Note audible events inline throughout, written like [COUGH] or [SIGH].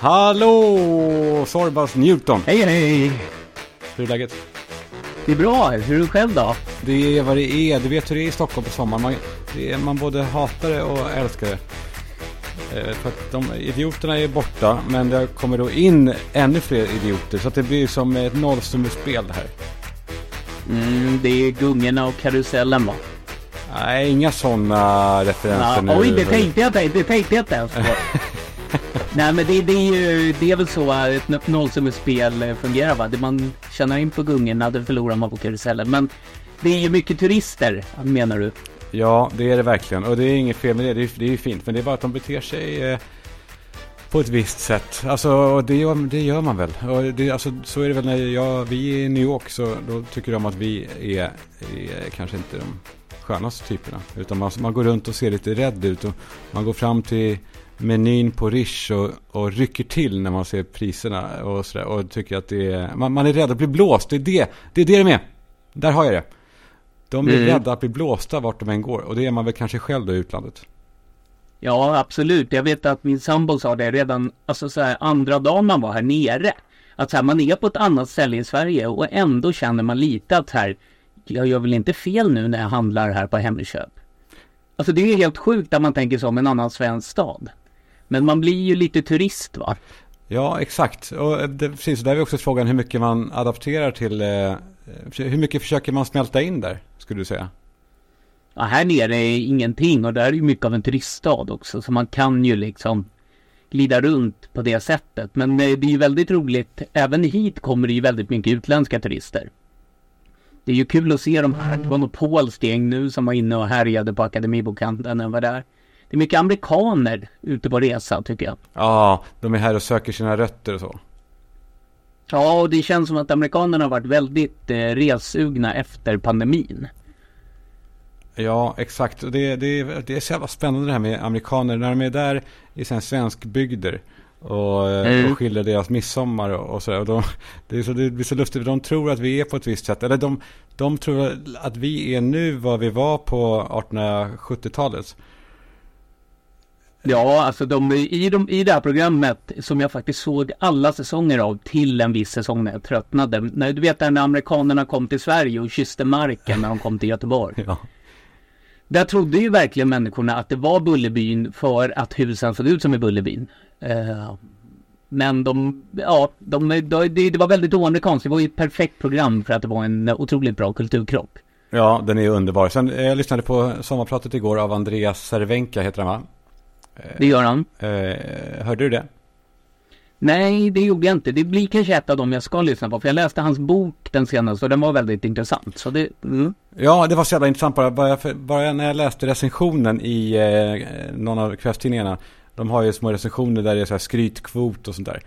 Hallå! Sorbas Newton. Hej hej! Hur är läget? Det är bra, hur är du själv då? Det är vad det är. Du vet hur det är i Stockholm på sommaren. Man, det är, man både hatar det och älskar det. Eh, för att de idioterna är borta, men det kommer då in ännu fler idioter. Så att det blir som ett nollsummespel det här. Mm, det är gungorna och karusellen va? Nej, inga sådana referenser Ja, nu. oj, det tänkte jag det tänkte jag inte ens på. [LAUGHS] Nej men det, det, är ju, det är väl så att ett nollsummespel eh, fungerar va? Det man tjänar in på gungorna, det förlorar man på karusellen. Men det är ju mycket turister, menar du? Ja, det är det verkligen. Och det är inget fel med det. Det är, det är ju fint. Men det är bara att de beter sig eh, på ett visst sätt. Alltså, och det gör, det gör man väl. Och det, alltså, så är det väl när jag, vi är i New York så då tycker de att vi är, är kanske inte de skönaste typerna. Utan man, man går runt och ser lite rädd ut. Och man går fram till menyn på Rish och, och rycker till när man ser priserna och sådär. Och tycker att det är, man, man är rädd att bli blåst. Det är det, det är det de är. Där har jag det. De är Mm. rädda att bli blåsta vart de än går. Och det är man väl kanske själv då i utlandet. Ja, absolut. Jag vet att min sambo sa det redan, alltså så här, andra dagen man var här nere. Att så här, man är på ett annat ställe i Sverige och ändå känner man lite att här, jag gör väl inte fel nu när jag handlar här på Hemköp. Alltså det är helt sjukt att man tänker som en annan svensk stad. Men man blir ju lite turist va? Ja, exakt. Och det, precis, där är också frågan hur mycket man adapterar till... Eh, hur mycket försöker man smälta in där, skulle du säga? Ja, här nere är ingenting och där är ju mycket av en turiststad också så man kan ju liksom glida runt på det sättet. Men eh, det är ju väldigt roligt, även hit kommer det ju väldigt mycket utländska turister. Det är ju kul att se de här, det var något polskt gäng nu som var inne och härjade på Akademibokhandeln när jag var där. Det är mycket amerikaner ute på resa tycker jag. Ja, de är här och söker sina rötter och så. Ja, och det känns som att amerikanerna har varit väldigt eh, ressugna efter pandemin. Ja, exakt. Och det, det, det är så jävla spännande det här med amerikaner. När de är där i sina svenskbygder och, eh, Mm. och skildrar deras midsommar och, och sådär. Och de, det, är så, det blir så lustigt, de tror att vi är på ett visst sätt. Eller de, de tror att vi är nu vad vi var på 1870-talet. Ja, alltså de, i, de, i det här programmet som jag faktiskt såg alla säsonger av till en viss säsong när jag tröttnade. När, du vet när amerikanerna kom till Sverige och kysste marken när de kom till Göteborg. [LAUGHS] Ja. Där trodde ju verkligen människorna att det var Bullerbyn för att husen såg ut som i Bullerbyn. Eh, men de, ja, de, de, det, det var väldigt oamerikanskt. Det var ju ett perfekt program för att det var en otroligt bra kulturkrock. Ja, den är underbar. Sen, eh, jag lyssnade på sommarpratet igår av Andreas Cervenka, heter han va? Det gör han. Eh, hörde du det? Nej, det gjorde jag inte. Det blir kanske ett av dem jag ska lyssna på. För jag läste hans bok den senaste och den var väldigt intressant. Så det, mm. Ja, det var så jävla intressant bara, bara, för, bara när jag läste recensionen i eh, någon av kvällstidningarna. De har ju små recensioner där det är så här skrytkvot och sånt där.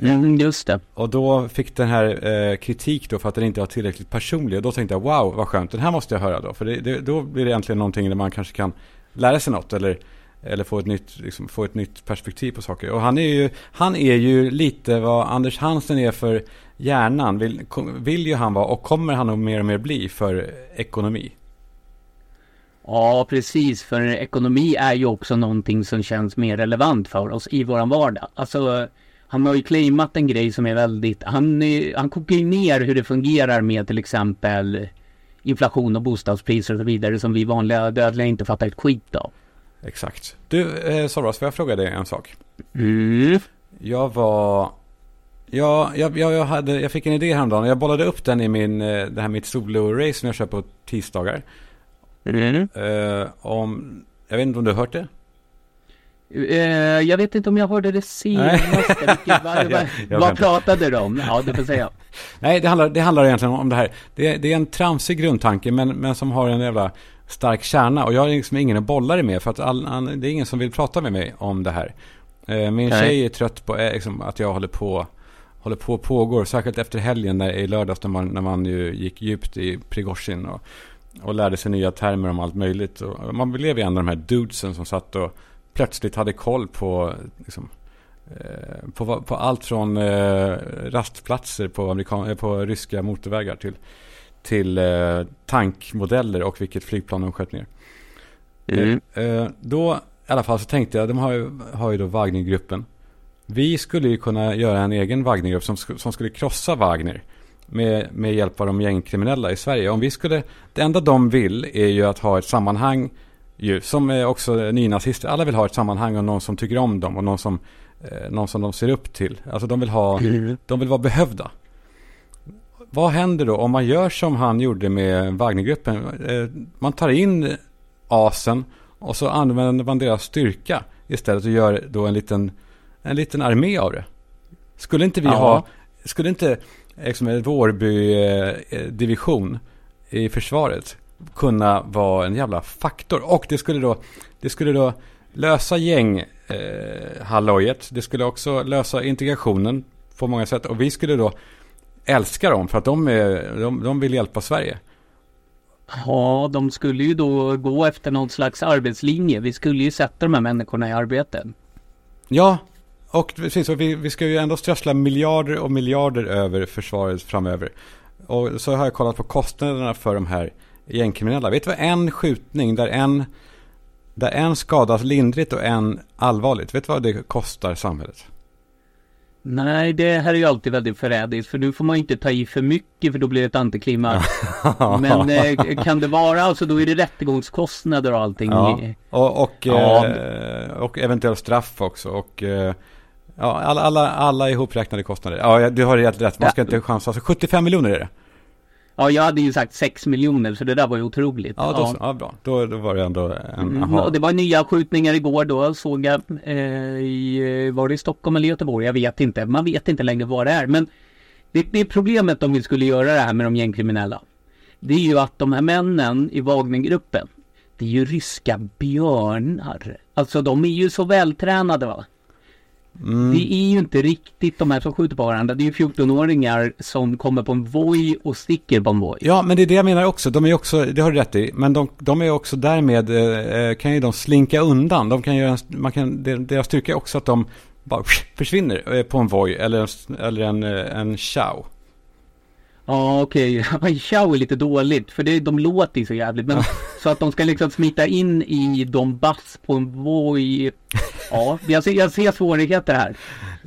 Mm, just det. Och då fick den här eh, kritik då för att den inte var tillräckligt personlig. Och då tänkte jag wow, vad skönt, den här måste jag höra då. För det, det, då blir det äntligen någonting där man kanske kan lära sig något. Eller, eller få, ett nytt, liksom, få ett nytt perspektiv på saker. Och han är ju, han är ju lite vad Anders Hansen är för hjärnan. Vill, kom, vill ju han vara och kommer han nog mer och mer bli för ekonomi. Ja, precis. För ekonomi är ju också någonting som känns mer relevant för oss i våran vardag. Alltså, han har ju claimat en grej som är väldigt, han, han kokar ju ner hur det fungerar med till exempel inflation och bostadspriser och så vidare som vi vanliga dödliga inte fattar ett skit av. Exakt. Du, eh, Soros, får jag fråga dig en sak? Mm. Jag var... Ja, jag, jag, jag, hade, jag fick en idé häromdagen. Jag bollade upp den i min, eh, det här mitt solo-race som jag kör på tisdagar. Mm. Eh, om, jag vet inte om du har hört det? Eh, jag vet inte om jag hörde det senaste. [LAUGHS] Vad, Jag- vad, jag vad skämtar. pratade du om? Ja, du får säga. Nej, det handlar, det handlar egentligen om det här. Det, är- det är en tramsig grundtanke, men, men som har en jävla stark kärna. Och jag har liksom ingen att bolla det med, för att all, all, det är ingen som vill prata med mig om det här. Eh, min Nej. tjej är trött på eh, liksom, att jag håller på håller på och pågår, särskilt efter helgen när, i lördags när man, när man ju gick djupt i Prigozjin och, och lärde sig nya termer om allt möjligt. Och man blev ju en av de här dudesen som satt och plötsligt hade koll på, liksom, eh, på, på allt från eh, rastplatser på, amerikan- eh, på ryska motorvägar till, till eh, tankmodeller och vilket flygplan de sköt ner. Mm. Eh, då i alla fall så tänkte jag, de har ju, har ju då Wagnergruppen. Vi skulle ju kunna göra en egen Wagnergrupp som, som skulle krossa Wagner med, med hjälp av de gängkriminella i Sverige. Om vi skulle, det enda de vill är ju att ha ett sammanhang, ju, som är också nynazister. Alla vill ha ett sammanhang och någon som tycker om dem och någon som, eh, någon som de ser upp till. Alltså de vill ha, mm. de vill vara behövda. Vad händer då om man gör som han gjorde med Wagnergruppen? Eh, man tar in asen och så använder man deras styrka istället och gör då en liten, en liten armé av det. Skulle inte vi ja. ha, skulle inte liksom en Vårby-division i försvaret kunna vara en jävla faktor? Och det skulle då, det skulle då lösa gänghallojet. Eh, det skulle också lösa integrationen på många sätt. Och vi skulle då älska dem för att de, är, de, de vill hjälpa Sverige. Ja, de skulle ju då gå efter någon slags arbetslinje. Vi skulle ju sätta de här människorna i arbete. Ja, och precis. Och vi, vi ska ju ändå strössla miljarder och miljarder över försvaret framöver. Och så har jag kollat på kostnaderna för de här gängkriminella. Vet du vad en skjutning där en, där en skadas lindrigt och en allvarligt. Vet du vad det kostar samhället? Nej, det här är ju alltid väldigt förrädiskt för nu får man inte ta i för mycket för då blir det ett antiklimax. [LAUGHS] Men eh, kan det vara, alltså då är det rättegångskostnader och allting. Ja. Och, och, ja. eh, och eventuellt straff också. Och eh, ja, alla, alla, alla ihopräknade kostnader. Ja, du har helt rätt. Man ska ja. inte chansa. Alltså 75 miljoner är det. Ja, jag hade ju sagt 6 miljoner så det där var ju otroligt. Ja, då, ja. ja bra. Då, då var det ändå en, mm, Det var nya skjutningar igår då såg jag eh, i, var det i Stockholm eller Göteborg? Jag vet inte. Man vet inte längre vad det är. Men det, det är problemet om vi skulle göra det här med de gängkriminella. Det är ju att de här männen i Wagnergruppen, det är ju ryska björnar. Alltså de är ju så vältränade va. Mm. Det är ju inte riktigt de här som skjuter på varandra. Det är ju 14-åringar som kommer på en voj och sticker på en voj. Ja, men det är det jag menar också. De är också, det har du rätt i. Men de, de är också därmed, eh, kan ju de slinka undan. De kan göra, man kan, deras styrka är också att de bara försvinner eh, på en voj eller, eller en, eh, en chow. Ja okej, [LAUGHS] okay. Chow är lite dåligt för det, de låter ju så jävligt. Men [LAUGHS] så att de ska liksom smita in i Donbass på en voj. Ja, jag ser, jag ser svårigheter här.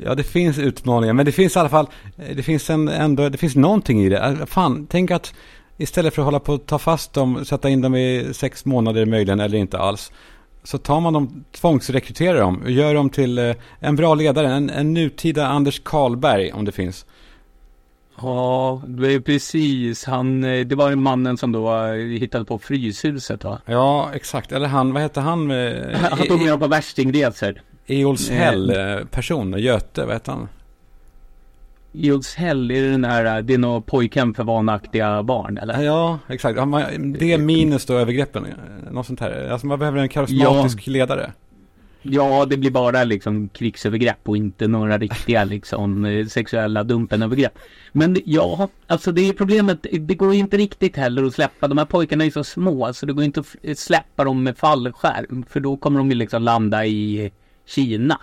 Ja, det finns utmaningar, men det finns i alla fall, det finns en, ändå, det finns någonting i det. Äh, fan, tänk att istället för att hålla på att ta fast dem, sätta in dem i sex månader möjligen, eller inte alls, så tar man dem, tvångsrekryterar dem, och gör dem till eh, en bra ledare, en, en nutida Anders Karlberg, om det finns. Ja, det är precis. Han, eh, det var mannen som då eh, hittade på Fryshuset va? Ja, exakt. Eller han, vad hette han? [LAUGHS] Han tog med på värstingresor. Eolshäll eh. person, Göte, vad hette han? Eolshäll, är det den här, det är nog pojkhem för vanaktiga barn eller? Ja, exakt. Det är minus då övergreppen, något sånt här. Alltså man behöver en karismatisk ja. ledare. Ja, det blir bara liksom krigsövergrepp och inte några riktiga [LAUGHS] liksom eh, sexuella dumpenövergrepp. Men ja, alltså det är problemet. Det går inte riktigt heller att släppa. De här pojkarna är så små så det går inte att släppa dem med fallskärm. För då kommer de ju liksom landa i Kina.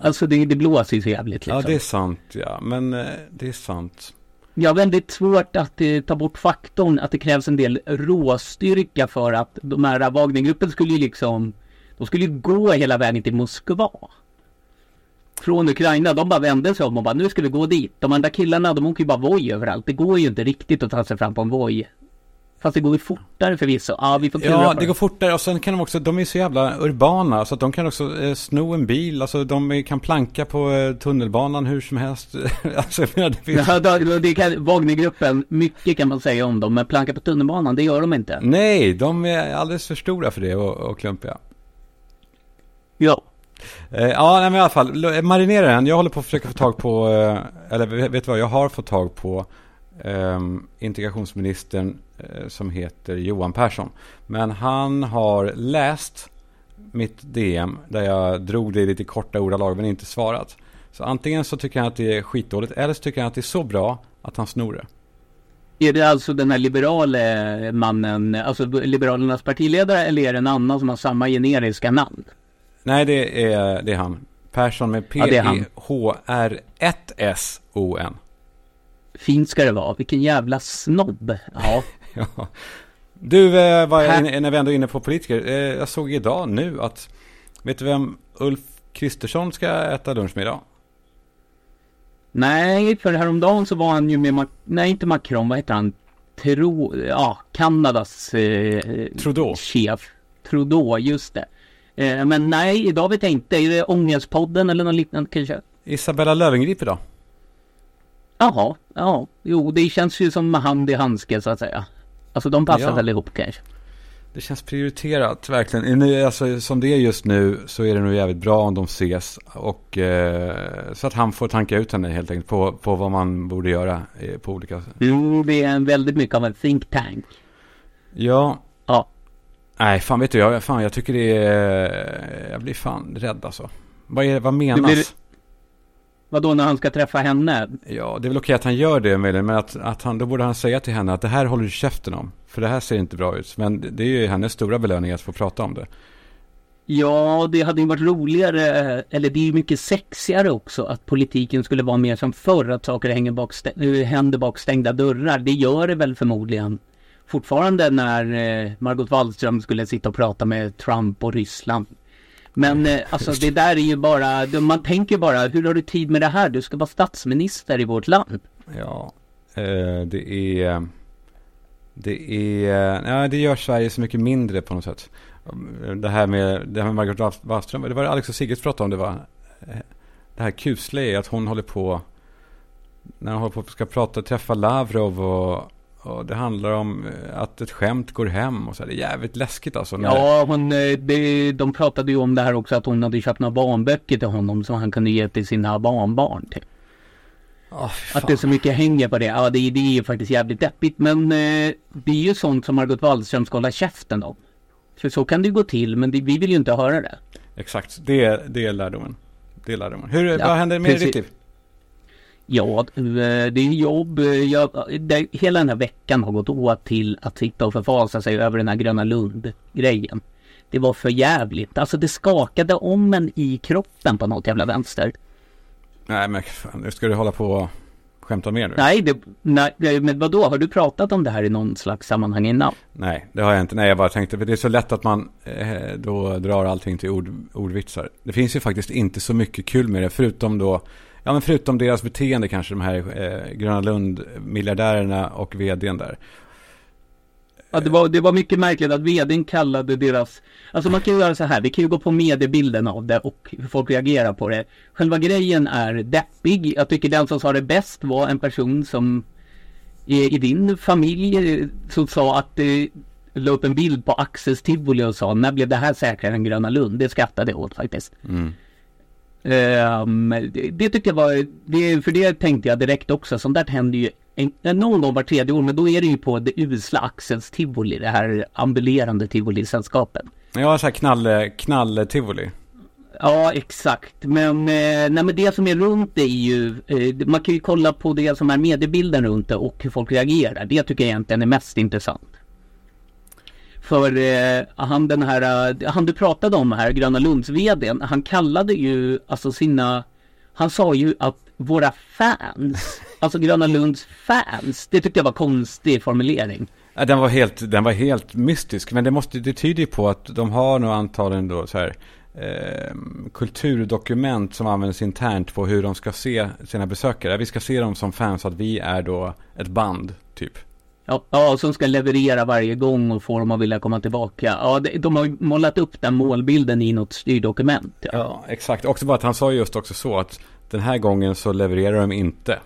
Alltså det, det blåser ju så jävligt liksom. Ja, det är sant ja. Men eh, det är sant. Har väldigt svårt att eh, ta bort faktorn att det krävs en del råstyrka för att de här Wagnergruppen skulle ju liksom de skulle ju gå hela vägen till Moskva. Från Ukraina, de bara vände sig om och bara nu ska vi gå dit. De andra killarna, de åker ju bara voj överallt. Det går ju inte riktigt att ta sig fram på en voj. Fast det går ju fortare förvisso. Ja, vi får Ja, det går fortare och sen kan de också, de är så jävla urbana så att de kan också eh, sno en bil. Alltså de kan planka på eh, tunnelbanan hur som helst. [LAUGHS] alltså, det finns... Ja, det kan, Wagnergruppen, mycket kan man säga om dem. Men planka på tunnelbanan, det gör de inte. Nej, de är alldeles för stora för det och, och klumpiga. Ja. Eh, ja, men i alla fall, marinera den. Jag håller på att försöka få tag på, eh, eller vet du vad, jag har fått tag på eh, integrationsministern eh, som heter Johan Persson. Men han har läst mitt DM där jag drog det i lite korta ordalag men inte svarat. Så antingen så tycker han att det är skitdåligt eller så tycker han att det är så bra att han snor det. Är det alltså den här liberale mannen, alltså Liberalernas partiledare eller är det en annan som har samma generiska namn? Nej, det är, det är han. Persson med P-E-H-R-1-S-O-N. Fint ska det vara. Vilken jävla snobb. Ja. [LAUGHS] ja. Du, eh, var när vi ändå är inne på politiker. Eh, jag såg idag nu att, vet du vem Ulf Kristersson ska äta lunch med idag? Nej, för häromdagen så var han ju med, nej inte Macron, vad heter han? Tro, ja, Kanadas eh, Trudeau. chef. Trudeau, just det. Eh, men nej, idag vet jag inte. Är det Ångestpodden eller något liknande kanske? Isabella Löwengrip idag. Jaha, ja, jo, det känns ju som hand i handske så att säga. Alltså de passar Ja. väl ihop kanske. Det känns prioriterat, verkligen. Nu, alltså, som det är just nu så är det nog jävligt bra om de ses. Och, eh, så att han får tanka ut henne helt enkelt på, på vad man borde göra eh, på olika sätt. Jo, det är väldigt mycket av en think tank. Ja, Ja, nej fan vet du, jag, fan, jag tycker det är... Jag blir fan rädd alltså. Vad, är, vad menas? blir- vadå när han ska träffa henne? Ja, det är väl okej att han gör det möjligen, men att, att han, då borde han säga till henne att det här håller du käften om. För det här ser inte bra ut. Men det- är ju hennes stora belöning att få prata om det. Ja, det hade ju varit roligare, eller det är ju mycket sexigare också att politiken skulle vara mer som förr, att saker hänger bak äh, händer bak stängda dörrar. Det gör det väl förmodligen fortfarande när eh, Margot Wallström skulle sitta och prata med Trump och Ryssland. Men eh, alltså det där är ju bara, man tänker bara, hur har du tid med det här? Du ska vara statsminister i vårt land. Ja, eh, det är... Det är... Ja, det gör Sverige så mycket mindre på något sätt. Det här med, det här med Margot Wallström, det var Alex och Sigrid pratade om det var Det här kusliga är att hon håller på... När hon håller på ska prata, träffa Lavrov och... Och det handlar om eh, att ett skämt går hem och så. här. Det är jävligt läskigt alltså. när- Ja, hon, eh, det, de pratade ju om det här också att hon hade köpt några barnböcker till honom som han kunde ge till sina barnbarn. Typ. Fy Att det är så mycket hänger på det. Ja, det, det är ju faktiskt jävligt deppigt. Men eh, det är ju sånt som Margot Wallström ska hålla käften om. För så kan det ju gå till, men det, vi vill ju inte höra det. Exakt, det, det är lärdomen. Det är lärdomen. Hur, Ja, vad händer med precis. ditt liv? Ja, eh, det är jobb. eh, Jag, det, hela den här veckan har gått åt till att sitta och förfasa sig över den här Gröna Lund-grejen. Det var för jävligt. Alltså det skakade om en i kroppen på något jävla vänster. Nej men fan, nu ska du hålla på och skämta mer nu? Nej, det, nej, men vadå? Har du pratat om det här i någon slags sammanhang innan? Nej, det har jag inte. Nej, jag bara tänkte, för det är så lätt att man eh, då drar allting till ord, ordvitsar. Det finns ju faktiskt inte så mycket kul med det, förutom då, ja men förutom deras beteende kanske, de här eh, Gröna Lund-miljardärerna och vdn där. Ja, det var, det var mycket märkligt att vdn kallade deras... Alltså man kan ju göra så här, vi kan ju gå på mediebilden av det och hur folk reagerar på det. Själva grejen är deppig. Jag tycker den som sa det bäst var en person som i, i din familj eh, som sa att eh, la upp en bild på Axels tivoli och sa när blev det här säkrare än Gröna Lund? Det skrattade jag åt faktiskt. Mm. Ehm, det, tyckte jag var, det, för det tänkte jag direkt också, sånt där händer ju en, någon gång var tredje år, men då är det ju på det usla Axels tivoli, det här ambulerande tivolisällskapet. Ja, så här knall, knall-tivoli. Ja, exakt. Men, eh, nej, men det som är runt det är ju, eh, man kan ju kolla på det som är mediebilden runt det och hur folk reagerar. Det tycker jag egentligen är mest intressant. För eh, han den här, eh, han du pratade om här, Gröna Lunds vdn, han kallade ju alltså sina, han sa ju att våra fans, [LAUGHS] alltså Gröna Lunds fans, det tyckte jag var konstig formulering. Ja, den, var helt, den var helt mystisk, men det, måste, det tyder ju på att de har nog antagligen då så här eh, kulturdokument som används internt på hur de ska se sina besökare. Vi ska se dem som fans, att vi är då ett band, typ. Ja, ja, som ska leverera varje gång och få dem att vilja komma tillbaka. Ja, de har målat upp den målbilden i något styrdokument. Ja. Ja, exakt. Också bara att han sa just också så att den här gången så levererar de inte.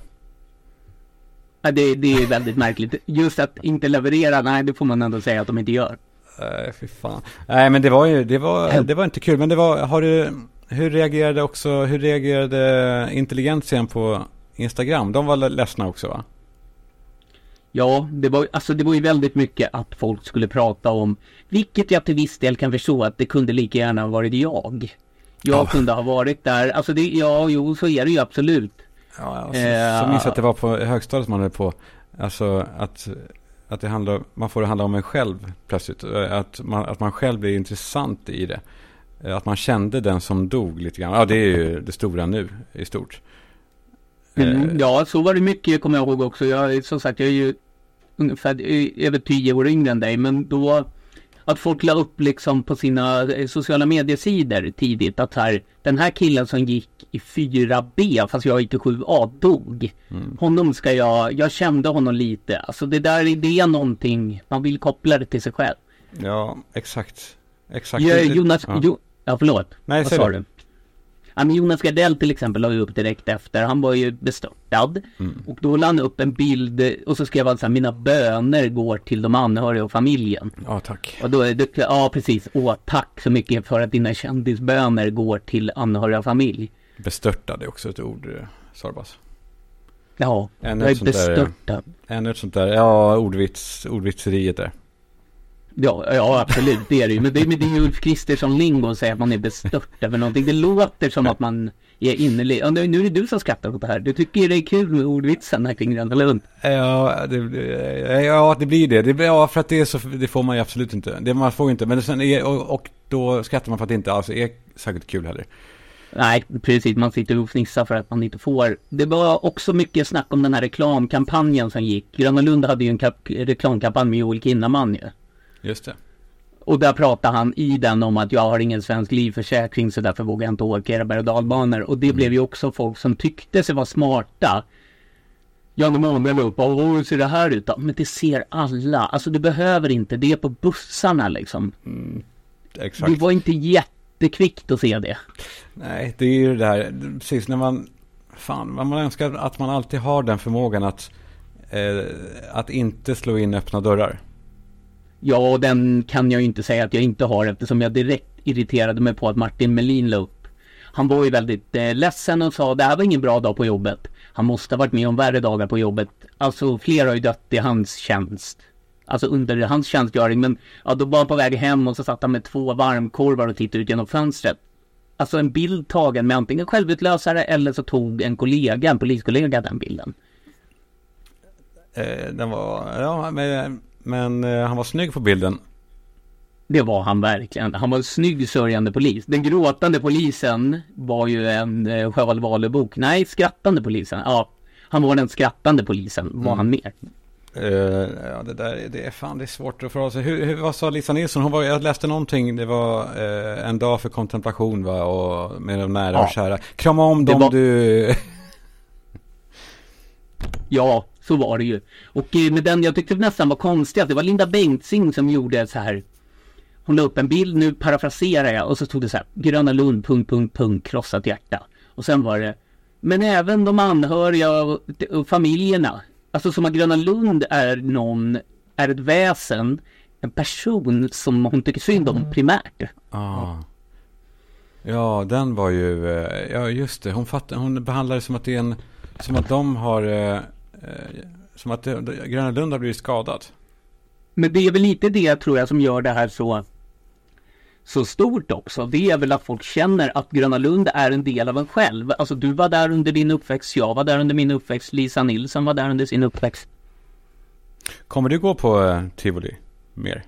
Ja, det, det är väldigt [LAUGHS] märkligt. Just att inte leverera, nej det får man ändå säga att de inte gör. Nej, fy fan. Nej, men det var ju, det var, det var inte kul. Men det var, har du, hur reagerade också, hur reagerade intelligentsen på Instagram? De var ledsna också va? Ja, det var, alltså det var ju väldigt mycket att folk skulle prata om, vilket jag till viss del kan förstå att det kunde lika gärna ha varit jag. Jag Ja. kunde ha varit där, alltså det, ja, jo, så är det ju absolut. Ja, alltså, Eh, så minns jag att det var på högstadiet man höll på. Alltså att, att det handlar, man får det handla om en själv plötsligt. Att man, att man själv blir intressant i det. Att man kände den som dog lite grann. Ja, det är ju det stora nu i stort. Mm, ja, så var det mycket, kommer jag ihåg också. Jag, som sagt, jag är ju ungefär över tio år yngre än dig, men då att folk la upp liksom på sina eh, sociala mediesidor tidigt att här, den här killen som gick i 4B fast jag gick i 7A dog. Mm. Honom ska jag, jag kände honom lite. Alltså det där det är någonting, man vill koppla det till sig själv. Ja, exakt. Exakt. Ja, Jonas, ja. Jo, ja förlåt. Nej, Vad sa du? Ja, men Jonas Gardell till exempel la ju upp direkt efter. Han var ju bestörtad. Mm. Och då la han upp en bild och så skrev han så här, mina böner går till de anhöriga och familjen. Ja, tack. Och då är det, ja precis. Åh, tack så mycket för att dina kändisböner går till anhöriga och familj. Bestörtad är också ett ord, eh, Sorbas. Ja, ännu jag är bestörtad. Ännu ett sånt där, ja, ordvits, ordvitseriet där. Ja, ja absolut det är det ju. Men det, men det är ju Ulf Kristersson-lingo att säga att man är bestört över någonting. Det låter som att man är innerlig. Ja, nu är det du som skrattar åt det här. Du tycker det är kul med ordvitsarna kring Gröna Lund. Ja, det, ja, det blir det. det ja, för att det är så, det får man ju absolut inte. Det man får inte. Men sen är, och, och då skrattar man för att det inte alls är särskilt kul heller. Nej, precis. Man sitter och fnissar för att man inte får. Det var också mycket snack om den här reklamkampanjen som gick. Gröna Lund hade ju en reklamkampanj med Joel Kinnaman ju. Just det. Och där pratar han i den om att jag har ingen svensk livförsäkring så därför vågar jag inte åka era berg och dalbanor. Och det mm. blev ju också folk som tyckte sig vara smarta. Jan Emanuel upp, och hur ser det här ut då? Men det ser alla. Alltså du behöver inte, det är på bussarna liksom. Mm, exakt. Det var inte jättekvickt att se det. Nej, det är ju det där, precis när man, fan, man önskar att man alltid har den förmågan att, eh, att inte slå in öppna dörrar. Ja, den kan jag ju inte säga att jag inte har eftersom jag direkt irriterade mig på att Martin Melin la upp. Han var ju väldigt eh, ledsen och sa det här var ingen bra dag på jobbet. Han måste ha varit med om värre dagar på jobbet. Alltså flera har ju dött i hans tjänst. Alltså under hans tjänstgöring. Men ja, då var han på väg hem och så satt han med två varmkorvar och tittade ut genom fönstret. Alltså en bild tagen med antingen självutlösare eller så tog en kollega, en poliskollega den bilden. Eh, den var, ja men men eh, han var snygg på bilden. Det var han verkligen. Han var en snygg sörjande polis. Den gråtande polisen var ju en eh, Sjöwall Wahlöö-bok. Nej, skrattande polisen. Ja, han var den skrattande polisen. Var mm. han mer? Uh, ja, det där det är fan det är svårt att förhålla sig. Hur, hur, vad sa Lisa Nilsson? Hon var, jag läste någonting. Det var uh, en dag för kontemplation va? Och med de nära ja. och kära. Krama om dem var... du. ja, så var det ju. Och eh, med den, jag tyckte nästan var konstigt att det var Linda Bengtzing som gjorde så här. Hon la upp en bild, nu parafraserar jag, och så stod det så här. Gröna Lund, punkt, punkt, punkt, krossat hjärta. Och sen var det. Men även de anhöriga och, och familjerna. Alltså som att Gröna Lund är någon, är ett väsen, en person som hon tycker synd om primärt. Ah. Ja, den var ju, eh, ja just det, hon, fatt, hon behandlar det som att det är en, som att de har Eh, som att Gröna Lund har blivit skadat. Men det är väl lite det tror jag som gör det här så så stort också. Det är väl att folk känner att Gröna Lund är en del av en själv. Alltså du var där under din uppväxt, jag var där under min uppväxt, Lisa Nilsson var där under sin uppväxt. Kommer du gå på uh, Tivoli mer?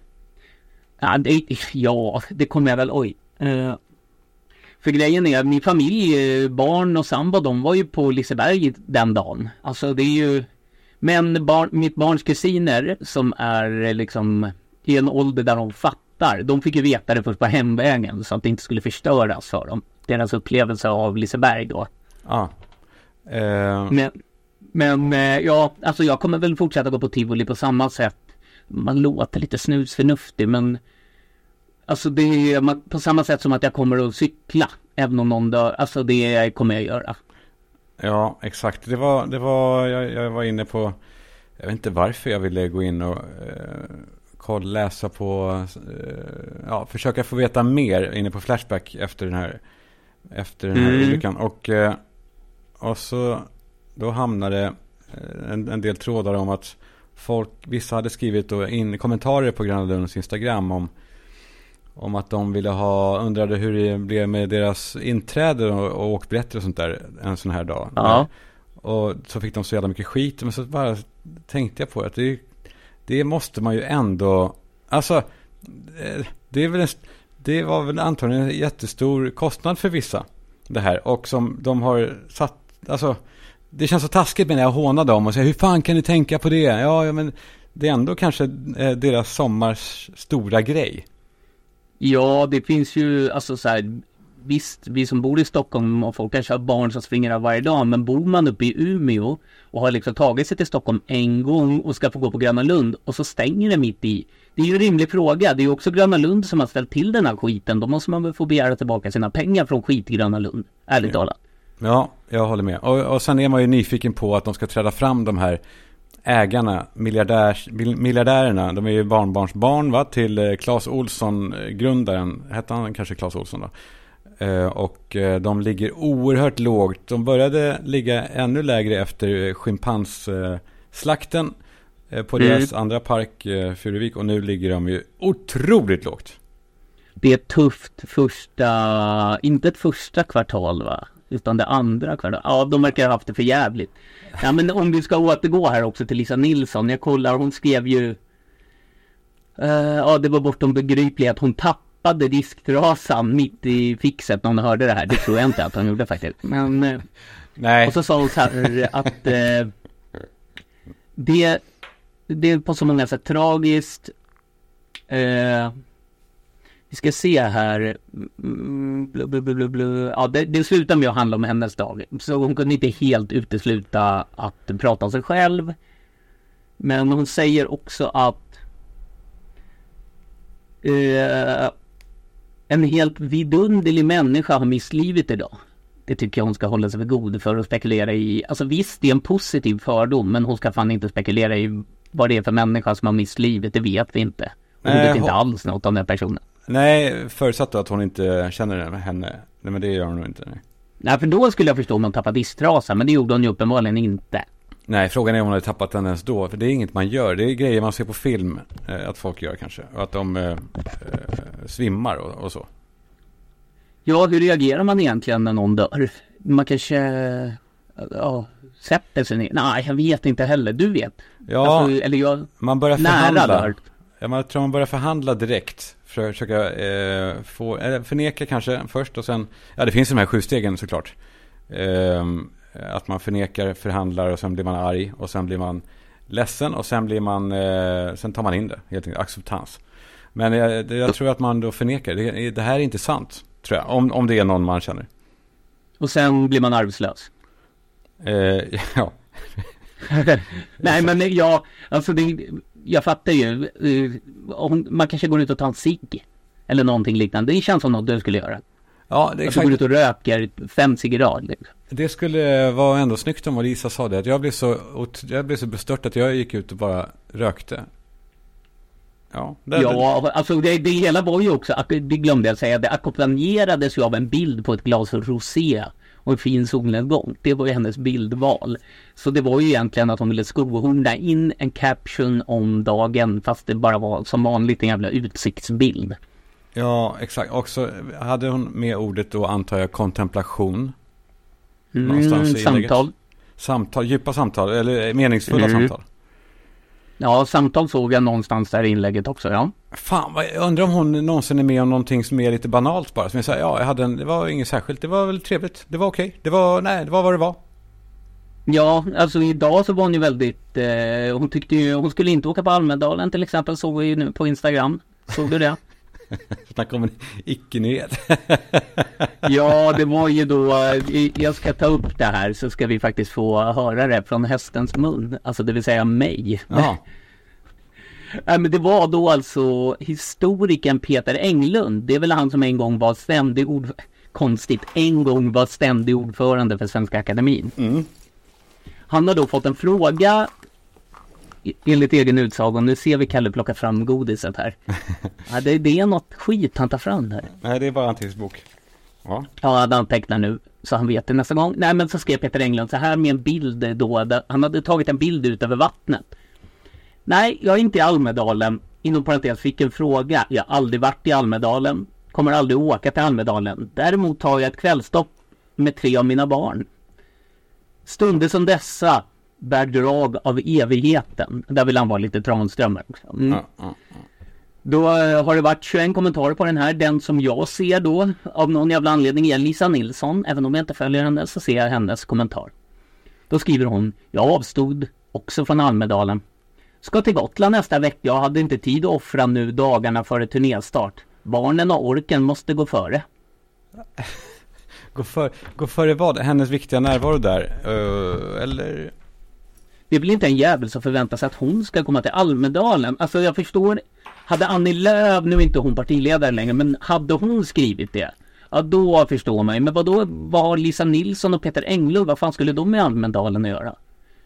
Ja det, ja, det kommer jag väl. Oj. Uh, för grejen är, min familj, barn och sambo, de var ju på Liseberg den dagen. Alltså det är ju... Men barn, mitt barns kusiner som är liksom i en ålder där de fattar, de fick ju veta det först på hemvägen så att det inte skulle förstöras för dem. Deras upplevelse av Liseberg då. Ja. Ah. Uh... Men, men eh, ja, alltså jag kommer väl fortsätta gå på tivoli på samma sätt. Man låter lite snusförnuftig men Alltså det är på samma sätt som att jag kommer att cykla. Även om någon dör. Alltså det kommer jag göra. Ja, exakt. Det var, det var jag, jag var inne på, jag vet inte varför jag ville gå in och eh, kolla, läsa på, eh, ja, försöka få veta mer inne på Flashback efter den här, efter den här mm. olyckan. Och, eh, och så, då hamnade eh, en, en del trådar om att folk, vissa hade skrivit då in kommentarer på Gröna Lunds Instagram om om att de ville ha, undrade hur det blev med deras inträde och, och åkbiljetter och sånt där en sån här dag. Ja. Och så fick de så jävla mycket skit. Men så bara tänkte jag på att det, det måste man ju ändå, alltså eh, det är väl en, det var väl antagligen en jättestor kostnad för vissa. Det här och som de har satt, alltså det känns så taskigt med när jag hånar dem och säger hur fan kan ni tänka på det? Ja, ja men det är ändå kanske eh, deras sommars stora grej. Ja, det finns ju alltså så här. Visst, vi som bor i Stockholm och folk kanske har barn som springer av varje dag. Men bor man uppe i Umeå och har liksom tagit sig till Stockholm en gång och ska få gå på Gröna Lund och så stänger det mitt i. Det är ju en rimlig fråga. Det är ju också Gröna Lund som har ställt till den här skiten. Då måste man väl få begära tillbaka sina pengar från skit Gröna Lund. Ärligt talat. Ja, jag håller med. Och, och sen är man ju nyfiken på att de ska träda fram de här ägarna, miljardärerna, de är ju barnbarnsbarn va, till eh, Claes Olsson, eh, grundaren, hette han kanske Claes Olsson då? Eh, och de ligger oerhört lågt. De började ligga ännu lägre efter schimpansslakten på mm. deras andra park, Furuvik, och nu ligger de ju otroligt lågt. Det är tufft första, inte ett första kvartal va? Utan det andra kvartalet. Ja, de verkar ha haft det för jävligt. Ja, men om vi ska återgå här också till Lisa Nilsson. Jag kollar, hon skrev ju... Uh, ja, det var bortom begripligt att hon tappade disktrasan mitt i fixet när hon hörde det här. Det tror jag inte att hon gjorde faktiskt. Men... Uh, Nej. Och så sa hon så här att... Uh, det... Det är på så många sätt tragiskt. Vi ska se här. Blu, blu, blu. Ja, det, det slutar med att handla om hennes dag. Så hon kunde inte helt utesluta att prata om sig själv. Men hon säger också att eh, en helt vidunderlig människa har mist livet idag. Det tycker jag hon ska hålla sig för god för att spekulera i. Alltså visst, det är en positiv fördom, men hon ska fan inte spekulera i vad det är för människa som har mist livet. Det vet vi inte. Hon vet inte alls något om den personen. Nej, förutsatt att hon inte känner henne. Nej, men det gör hon nog inte. Nej. nej, för då skulle jag förstå om hon tappade disktrasa, men det gjorde hon ju uppenbarligen inte. Nej, frågan är om hon hade tappat den ens då. För det är inget man gör. Det är grejer man ser på film eh, att folk gör kanske. Och att de eh, eh, svimmar och, och, så. Ja, hur reagerar man egentligen när någon dör? Man kanske ja, sätter sig ner. Nej, jag vet inte heller. Du vet. Ja, alltså, eller jag, man börjar förhandla. Nära dör. Ja, man tror man börjar förhandla direkt försöka eh, få, eller förneka kanske först och sen, ja det finns de här sju stegen såklart. Eh, att man förnekar, förhandlar och sen blir man arg och sen blir man ledsen och sen blir man, eh, sen tar man in det, helt enkelt, acceptans. Men jag, jag tror att man då förnekar, det, det här är inte sant, tror jag, om, om det är någon man känner. Och sen blir man arbetslös? Eh, [LAUGHS] ja. [LAUGHS] Nej men ja, alltså det, jag fattar ju. Om man kanske går ut och tar en cigg. Eller någonting liknande. Det känns som något du skulle göra. Ja, det är alltså, går ut och röker fem cigarrer. Liksom. Det skulle vara ändå snyggt om Lisa sa det. Att jag blev så, jag blev så bestört att jag gick ut och bara rökte. Ja, det, ja alltså det, det hela var ju också, det glömde jag säga, det ackompanjerades ju av en bild på ett glas rosé och en fin solnedgång. Det var ju hennes bildval. Så det var ju egentligen att hon ville skohorna in en caption om dagen fast det bara var som vanligt en jävla utsiktsbild. Ja, exakt. Och så hade hon med ordet då antar jag kontemplation. Mm, samtal. Samtal, djupa samtal eller meningsfulla mm. samtal. Ja, samtal såg jag någonstans där i inlägget också, ja. Fan, jag undrar om hon någonsin är med om någonting som är lite banalt bara. Som jag säger, ja, jag hade en, det var inget särskilt, det var väl trevligt, det var okej, det var, nej, det var vad det var. Ja, alltså idag så var hon ju väldigt, eh, hon tyckte ju, hon skulle inte åka på Almedalen till exempel, såg vi ju nu på Instagram. Såg du det? [LAUGHS] Snacka om en icke-nyhet. [LAUGHS] ja, det var ju då, eh, jag ska ta upp det här så ska vi faktiskt få höra det från hästens mun, alltså det vill säga mig. Ja. [LAUGHS] Nej men det var då alltså historikern Peter Englund. Det är väl han som en gång var ständig ord... Konstigt, en gång var ständig ordförande för Svenska Akademin. Mm. Han har då fått en fråga enligt egen utsago, nu ser vi Kalle plocka fram godiset här. [LAUGHS] ja, det, det är något skit han tar fram här. Nej, det är bara en tidsbok. Ja. Ja, han tecknar nu så han vet det nästa gång. Nej, men så skrev Peter Englund så här med en bild då. Han hade tagit en bild ut över vattnet. Nej, jag är inte i Almedalen. Inom parentes fick en fråga. Jag har aldrig varit i Almedalen. Kommer aldrig åka till Almedalen. Däremot tar jag ett kvällstopp med tre av mina barn. Stunder som dessa bär drag av evigheten. Där vill han vara lite Tranströmer också. Mm. Ja, ja, ja. Då eh, har det varit 21 kommentarer på den här. Den som jag ser då av någon jävla anledning är Lisa Nilsson. Även om jag inte följer henne så ser jag hennes kommentar. Då skriver hon Jag avstod också från Almedalen. Ska till Gotland nästa vecka. Jag hade inte tid att offra nu dagarna före turnéstart. Barnen och orken måste gå före. [LAUGHS] gå, för, gå före vad? Hennes viktiga närvaro där? Uh, eller? Det är väl inte en jävel som förväntar sig att hon ska komma till Almedalen. Alltså jag förstår. Hade Annie Lööf, nu är inte hon partiledare längre, men hade hon skrivit det? Ja då förstår man ju. Men vad då vad har Lisa Nilsson och Peter Englund, vad fan skulle de med Almedalen att göra?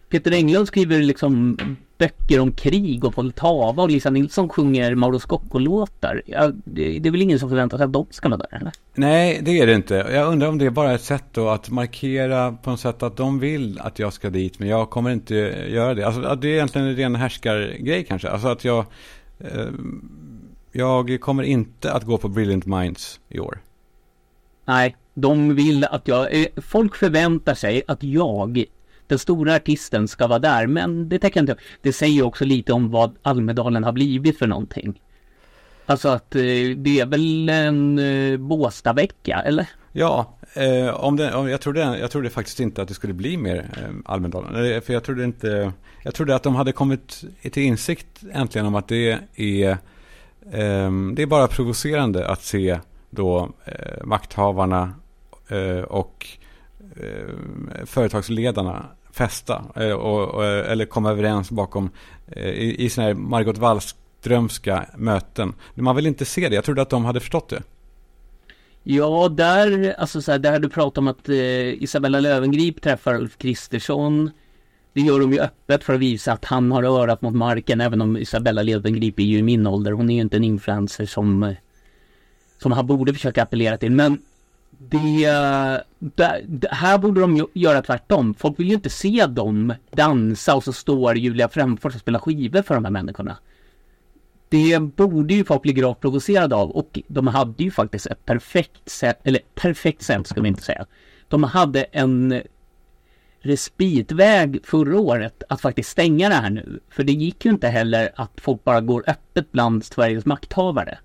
Peter Englund skriver liksom böcker om krig och Poltava och Lisa Nilsson sjunger Mauro Scocco-låtar. Ja, det, det, är väl ingen som förväntar sig att de ska vara där eller? Nej, det är det inte. Jag undrar om det är bara ett sätt då att markera på något sätt att de vill att jag ska dit, men jag kommer inte göra det. Alltså, det är egentligen en ren härskargrej kanske. Alltså att jag... Eh, jag kommer inte att gå på Brilliant Minds i år. Nej, de vill att jag... Eh, folk förväntar sig att jag den stora artisten ska vara där. Men det tänker jag inte. Det säger också lite om vad Almedalen har blivit för någonting. Alltså att eh, det är väl en eh, Båstadvecka, eller? Ja, eh, om det, om, jag, trodde, jag trodde faktiskt inte att det skulle bli mer eh, Almedalen. Eh, för jag trodde inte, jag trodde att de hade kommit till insikt äntligen om att det är, eh, det är bara provocerande att se då eh, makthavarna eh, och eh, företagsledarna festa eh, och, och, eller komma överens bakom eh, i, i sådana här Margot Wallströmska möten. Man vill inte se det. Jag trodde att de hade förstått det. Ja, där, alltså så här, där du pratat om att eh, Isabella Lövengrip träffar Ulf Kristersson. Det gör de ju öppet för att visa att han har örat mot marken, även om Isabella Lövengrip är ju i min ålder. Hon är ju inte en influencer som, eh, som han borde försöka appellera till. Men det, det, det, här borde de göra tvärtom. Folk vill ju inte se dem dansa och så står Julia Fränfors och spelar skivor för de här människorna. Det borde ju folk bli gravt provocerade av och de hade ju faktiskt ett perfekt sätt, eller perfekt sätt ska vi inte säga. De hade en respitväg förra året att faktiskt stänga det här nu. För det gick ju inte heller att folk bara går öppet bland Sveriges makthavare.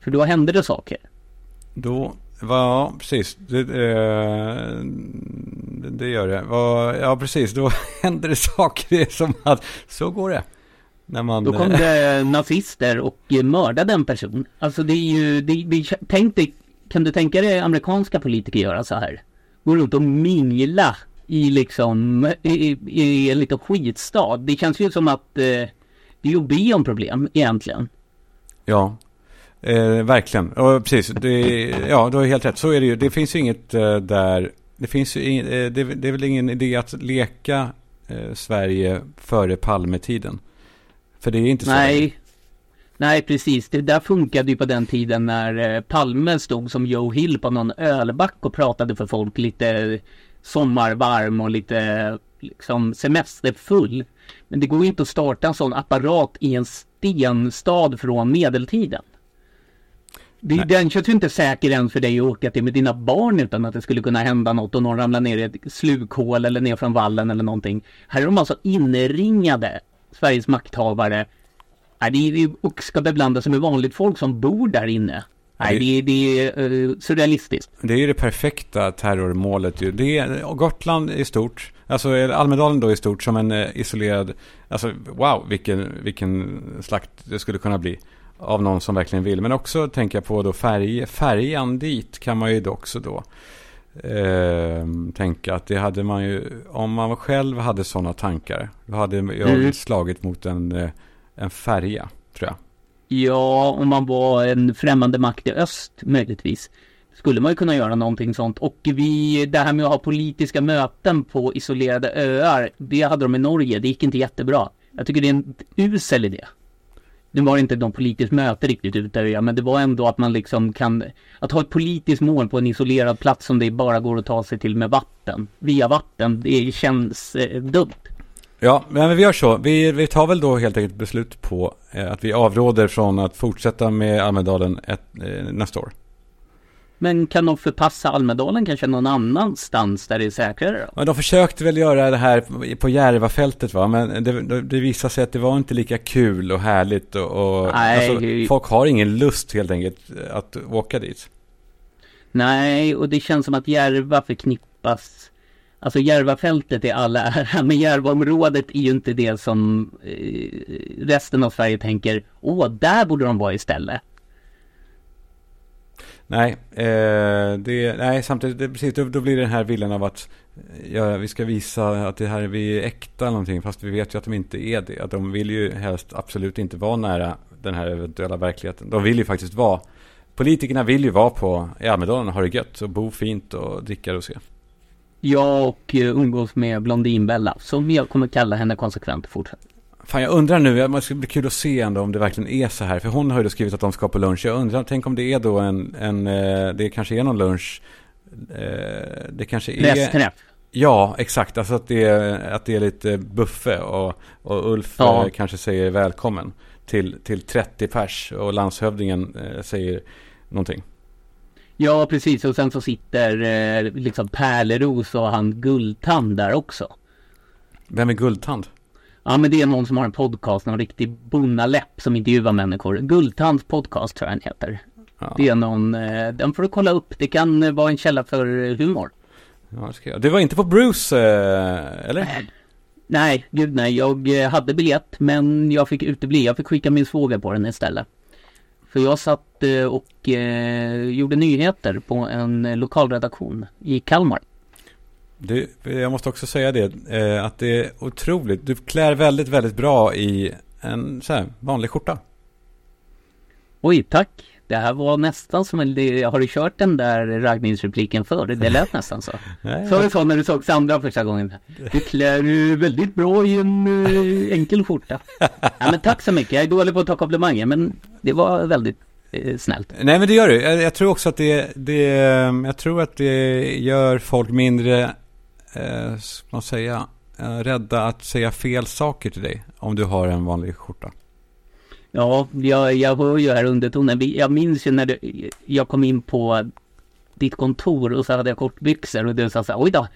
För då hände det saker. Då Ja, precis. Det, eh, det gör det. Ja, precis. Då [LAUGHS] händer det saker. Det som att så går det. När man, Då kom eh, det nazister och mördade en person. Alltså det är ju, det, det, tänk dig, kan du tänka dig amerikanska politiker göra så här? Gå runt och mingla i liksom, i, i, en liten skitstad. Det känns ju som att eh, det är att be om problem egentligen. Ja, Eh, verkligen, och precis. Det, ja, du har helt rätt. Så är det ju. Det finns ju inget eh, där. Det finns in, eh, det, det, är väl ingen idé att leka eh, Sverige före Palmetiden. För det är inte så. Nej. Nej, precis. Det där funkade ju på den tiden när Palme stod som Joe Hill på någon ölback och pratade för folk lite sommarvarm och lite liksom semesterfull. Men det går ju inte att starta en sån apparat i en stenstad från medeltiden. Det, den känns ju inte säker än för dig att åka till med dina barn utan att det skulle kunna hända något och någon ramlar ner i ett slukhål eller ner från vallen eller någonting. Här är de alltså inringade, Sveriges makthavare. Nej, det är, och ska beblanda sig med vanligt folk som bor där inne. Nej, det, det är uh, surrealistiskt. Det är ju det perfekta terrormålet ju. Det är, Gotland i stort, alltså Almedalen då i stort som en uh, isolerad, alltså wow vilken, vilken slakt det skulle kunna bli av någon som verkligen vill. Men också tänker jag på då färg, färjan dit kan man ju också då eh, tänka att det hade man ju, om man själv hade sådana tankar, då hade jag mm. slagit mot en, eh, en färja, tror jag. Ja, om man var en främmande makt i öst möjligtvis. Skulle man ju kunna göra någonting sånt. Och vi, det här med att ha politiska möten på isolerade öar, det hade de i Norge. Det gick inte jättebra. Jag tycker det är en usel idé nu var det inte någon politiskt möte riktigt ute men det var ändå att man liksom kan, att ha ett politiskt mål på en isolerad plats som det bara går att ta sig till med vatten, via vatten, det känns eh, dumt. Ja, men vi gör så. Vi, vi tar väl då helt enkelt beslut på eh, att vi avråder från att fortsätta med Almedalen ett, eh, nästa år. Men kan de förpassa Almedalen kanske någon annanstans där det är säkrare då? Ja, de försökte väl göra det här på Järvafältet va, men det, det visade sig att det var inte lika kul och härligt och, och Nej. Alltså, folk har ingen lust helt enkelt att åka dit. Nej, och det känns som att Järva förknippas Alltså Järvafältet är alla ära, men Järvaområdet är ju inte det som eh, resten av Sverige tänker, åh, där borde de vara istället. Nej, eh, det, nej samtidigt, det, precis, då, då blir det den här viljan av att ja, vi ska visa att det här vi är äkta någonting, fast vi vet ju att de inte är det. Att de vill ju helst absolut inte vara nära den här eventuella verkligheten. De vill ju faktiskt vara, politikerna vill ju vara på i Almedalen och ha det gött och bo fint och dricka och se. Ja, och eh, umgås med Blondinbella, som jag kommer kalla henne konsekvent fortsatt. Fan, jag undrar nu, det ska bli kul att se ändå om det verkligen är så här. För hon har ju då skrivit att de ska på lunch. Jag undrar, tänk om det är då en, en eh, det kanske är någon lunch. Eh, det kanske är... Pressträff. Ja, exakt. Alltså att det är, att det är lite buffe och, och Ulf ja. kanske säger välkommen till, till 30 pers och landshövdingen säger någonting. Ja, precis. Och sen så sitter eh, liksom Pärleros och han Guldtand där också. Vem är Guldtand? Ja, men det är någon som har en podcast, någon riktig bonnaläpp som intervjuar människor. Guldtands podcast tror jag den heter. Ja. Det är någon, eh, den får du kolla upp. Det kan vara en källa för humor. Ja, det ska jag. Du var inte på Bruce, eh, eller? Nej. Nej, gud nej. Jag eh, hade biljett men jag fick utebli. Jag fick skicka min svåger på den istället. För jag satt eh, och eh, gjorde nyheter på en eh, lokalredaktion i Kalmar. Du, jag måste också säga det, att det är otroligt. Du klär väldigt, väldigt bra i en så här, vanlig skjorta. Oj, tack. Det här var nästan som en... Har du kört den där raggningsrepliken förr? Det lät nästan så. Sa du så när du såg Sandra första gången? Du klär väldigt bra i en uh, enkel skjorta. [LAUGHS] ja, men tack så mycket. Jag är dålig på att ta komplimanger men det var väldigt uh, snällt. Nej men det gör du. Jag, jag, tror också att det, det... Jag tror att det gör folk mindre... Eh, man säga, eh, rädda att säga fel saker till dig. Om du har en vanlig skjorta. Ja, jag, jag hör ju här undertonen. Jag minns ju när du, jag kom in på ditt kontor och så hade jag kortbyxor och du sa så här, oj då,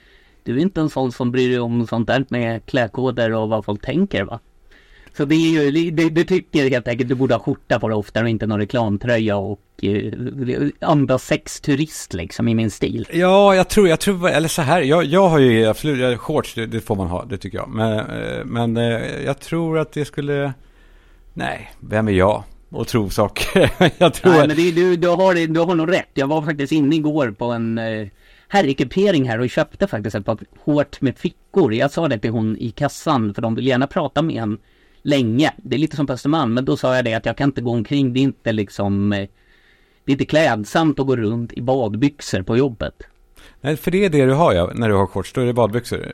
du är inte en sån som bryr dig om sånt där med klädkoder och vad folk tänker va? Så det är ju, det, det tycker helt enkelt du borde ha skjorta på dig oftare och inte någon reklamtröja och eh, andra sexturist liksom i min stil. Ja, jag tror, jag tror, eller så här, jag, jag har ju absolut, shorts det, det får man ha, det tycker jag. Men, eh, men eh, jag tror att det skulle Nej, vem är jag? Och tro saker. [LAUGHS] jag tror... Nej, men det, du, du, har, du har nog rätt. Jag var faktiskt inne igår på en eh, herrekupering här och köpte faktiskt ett par hårt med fickor. Jag sa det till hon i kassan för de vill gärna prata med en länge. Det är lite som på Östermalm, men då sa jag det att jag kan inte gå omkring. Det är inte liksom eh, det är inte klädsamt att gå runt i badbyxor på jobbet. Nej, för det är det du har ja, när du har shorts. Då är det badbyxor.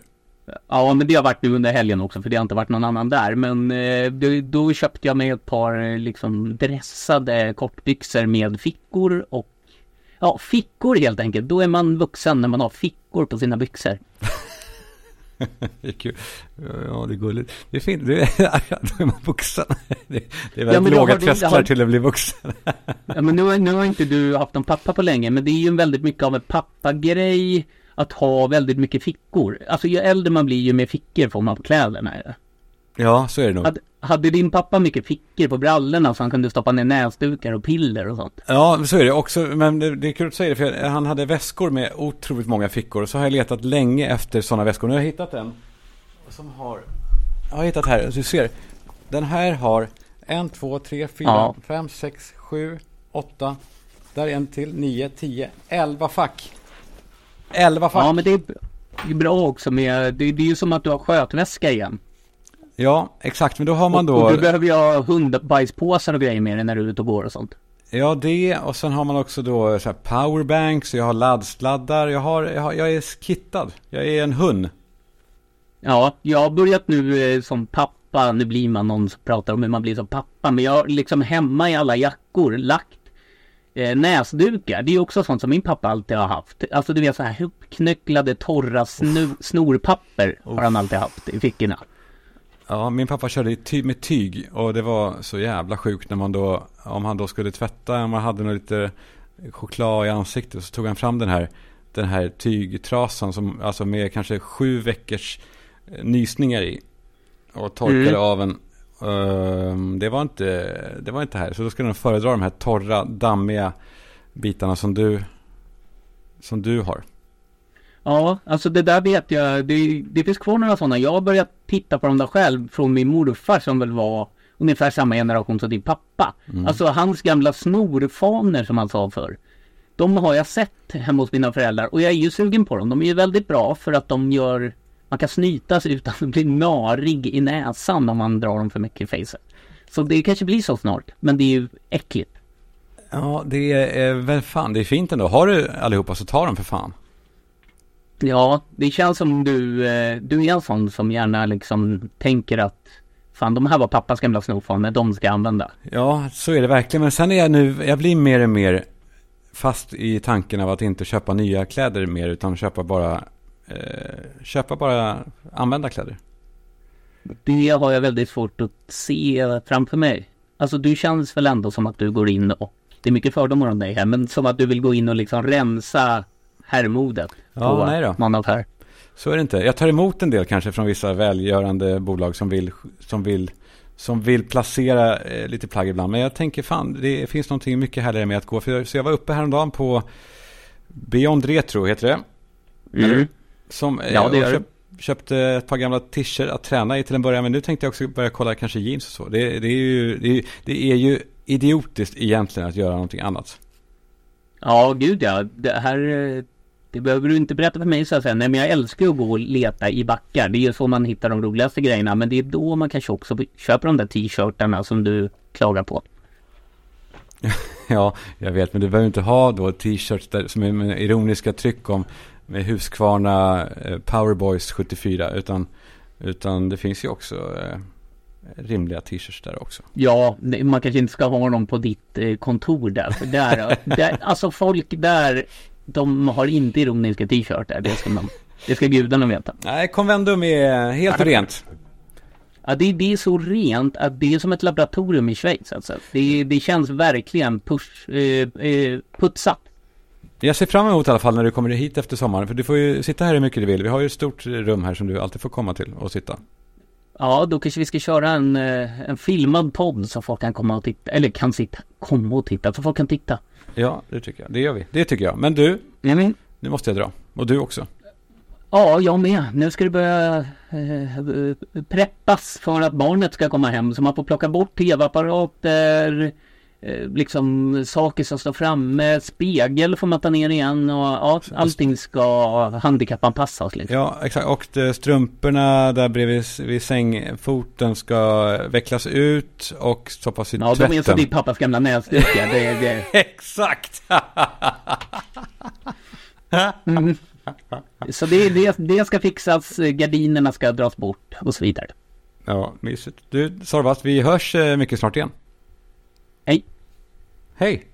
Ja, men det har varit nu under helgen också för det har inte varit någon annan där. Men eh, då, då, köpte jag mig ett par liksom dressade kortbyxor med fickor och ja, fickor helt enkelt. Då är man vuxen när man har fickor på sina byxor. [LAUGHS] [LAUGHS] det är kul. Ja, det är gulligt. Det är fint. Det är, [LAUGHS] vuxen. Det, det är väldigt ja, låga trösklar har... till att bli vuxen. [LAUGHS] ja, men nu, nu har inte du haft någon pappa på länge, men det är ju väldigt mycket av en pappagrej att ha väldigt mycket fickor. Alltså ju äldre man blir ju mer fickor får man på kläderna. Ja, så är det nog. Hade, hade din pappa mycket fickor på brallorna så han kunde stoppa ner näsdukar och piller och sånt? Ja, så är det också. Men det, det är kul att säga det, för han hade väskor med otroligt många fickor. Så har jag letat länge efter sådana väskor. Nu har jag hittat en som har... Jag har hittat här, du ser. Den här har en, två, tre, fyra, ja. fem, sex, sju, åtta. Där är en till, nio, tio, elva fack. 11 fack. Ja, men det är bra också med, det, det är ju som att du har skötväska igen. Ja, exakt, men då har man då... Och, och du behöver ju ha hundbajspåsar och grejer med dig när du är ute och går och sånt. Ja, det och sen har man också då så powerbanks, jag har laddsladdar, jag, har, jag, har, jag är kittad. Jag är en hund. Ja, jag har börjat nu eh, som pappa, nu blir man någon som pratar om hur man blir som pappa, men jag har liksom hemma i alla jackor lagt eh, näsdukar. Det är också sånt som min pappa alltid har haft. Alltså du vet så här uppknöcklade torra snu, snorpapper har han alltid haft i fickorna. Ja, min pappa körde med tyg och det var så jävla sjukt när man då, om han då skulle tvätta, om man hade något lite choklad i ansiktet så tog han fram den här, den här tygtrasan som, alltså med kanske sju veckors eh, nysningar i. Och torkade mm. av en Ehm, det, var inte, det var inte här. Så då skulle de föredra de här torra, dammiga bitarna som du, som du har. Ja, alltså det där vet jag. Det, det finns kvar några sådana. Jag har börjat titta på dem där själv från min morfar som väl var ungefär samma generation som din pappa. Mm. Alltså hans gamla snorfaner som han sa för. De har jag sett hemma hos mina föräldrar och jag är ju sugen på dem. De är ju väldigt bra för att de gör man kan snytas utan att bli narig i näsan om man drar dem för mycket i facet. Så det kanske blir så snart, men det är ju äckligt. Ja, det är väl fan, det är fint ändå. Har du allihopa så ta dem för fan. Ja, det känns som du, eh, du är en sån som gärna liksom tänker att fan de här var pappas gamla snorfan, de ska jag använda. Ja, så är det verkligen. Men sen är jag nu, jag blir mer och mer fast i tanken av att inte köpa nya kläder mer utan köpa bara, eh, köpa bara använda kläder. Det har jag väldigt svårt att se framför mig. Alltså du känns väl ändå som att du går in och, det är mycket fördomar om dig här, men som att du vill gå in och liksom rensa herrmodet ja, på då. någon affär. Så är det inte. Jag tar emot en del kanske från vissa välgörande bolag som vill, som vill, som vill placera eh, lite plagg ibland. Men jag tänker fan, det finns någonting mycket härligare med att gå. För jag, så jag var uppe häromdagen på Beyond Retro, heter det. Mm. Som, eh, ja, det gör köp, köpte ett par gamla t-shirts att träna i till en början. Men nu tänkte jag också börja kolla kanske jeans och så. Det, det, är, ju, det, är, det är ju idiotiskt egentligen att göra någonting annat. Ja, gud ja. Det här eh, det behöver du inte berätta för mig så att säga. Nej men jag älskar att gå och leta i backar. Det är ju så man hittar de roligaste grejerna. Men det är då man kanske också köper de där t-shirtarna som du klagar på. [LAUGHS] ja, jag vet. Men du behöver inte ha då t-shirts som är med ironiska tryck om med Husqvarna eh, Powerboys 74. Utan, utan det finns ju också eh, rimliga t-shirts där också. Ja, man kanske inte ska ha dem på ditt eh, kontor där. Där, [LAUGHS] där alltså folk där de har inte ironiska t-shirtar, det ska man, det ska gudarna veta. Nej, Convendum är helt rent. Ja, det, det är så rent att det är som ett laboratorium i Schweiz alltså. Det, det känns verkligen push, eh, eh, putsat. Jag ser fram emot i alla fall när du kommer hit efter sommaren. För du får ju sitta här hur mycket du vill. Vi har ju ett stort rum här som du alltid får komma till och sitta. Ja, då kanske vi ska köra en, eh, en filmad podd så folk kan komma och titta. Eller kan sitta, komma och titta, så folk kan titta. Ja, det tycker jag. Det gör vi. Det tycker jag. Men du, mm. nu måste jag dra. Och du också. Ja, jag med. Nu ska det börja eh, preppas för att barnet ska komma hem. Så man får plocka bort tv-apparater, liksom saker som står framme, spegel får man ta ner igen och ja, allting ska handikappanpassas. Liksom. Ja, exakt. Och strumporna där bredvid vid sängfoten ska vecklas ut och stoppas i ja, tvätten. Ja, de är som din pappas gamla näsdukar. det, det... [LAUGHS] exakt! mm. Så det, det, det ska fixas, gardinerna ska dras bort och så vidare. Ja, mysigt. Du, Sorvas, vi hörs eh, mycket snart igen. Hej. Hej!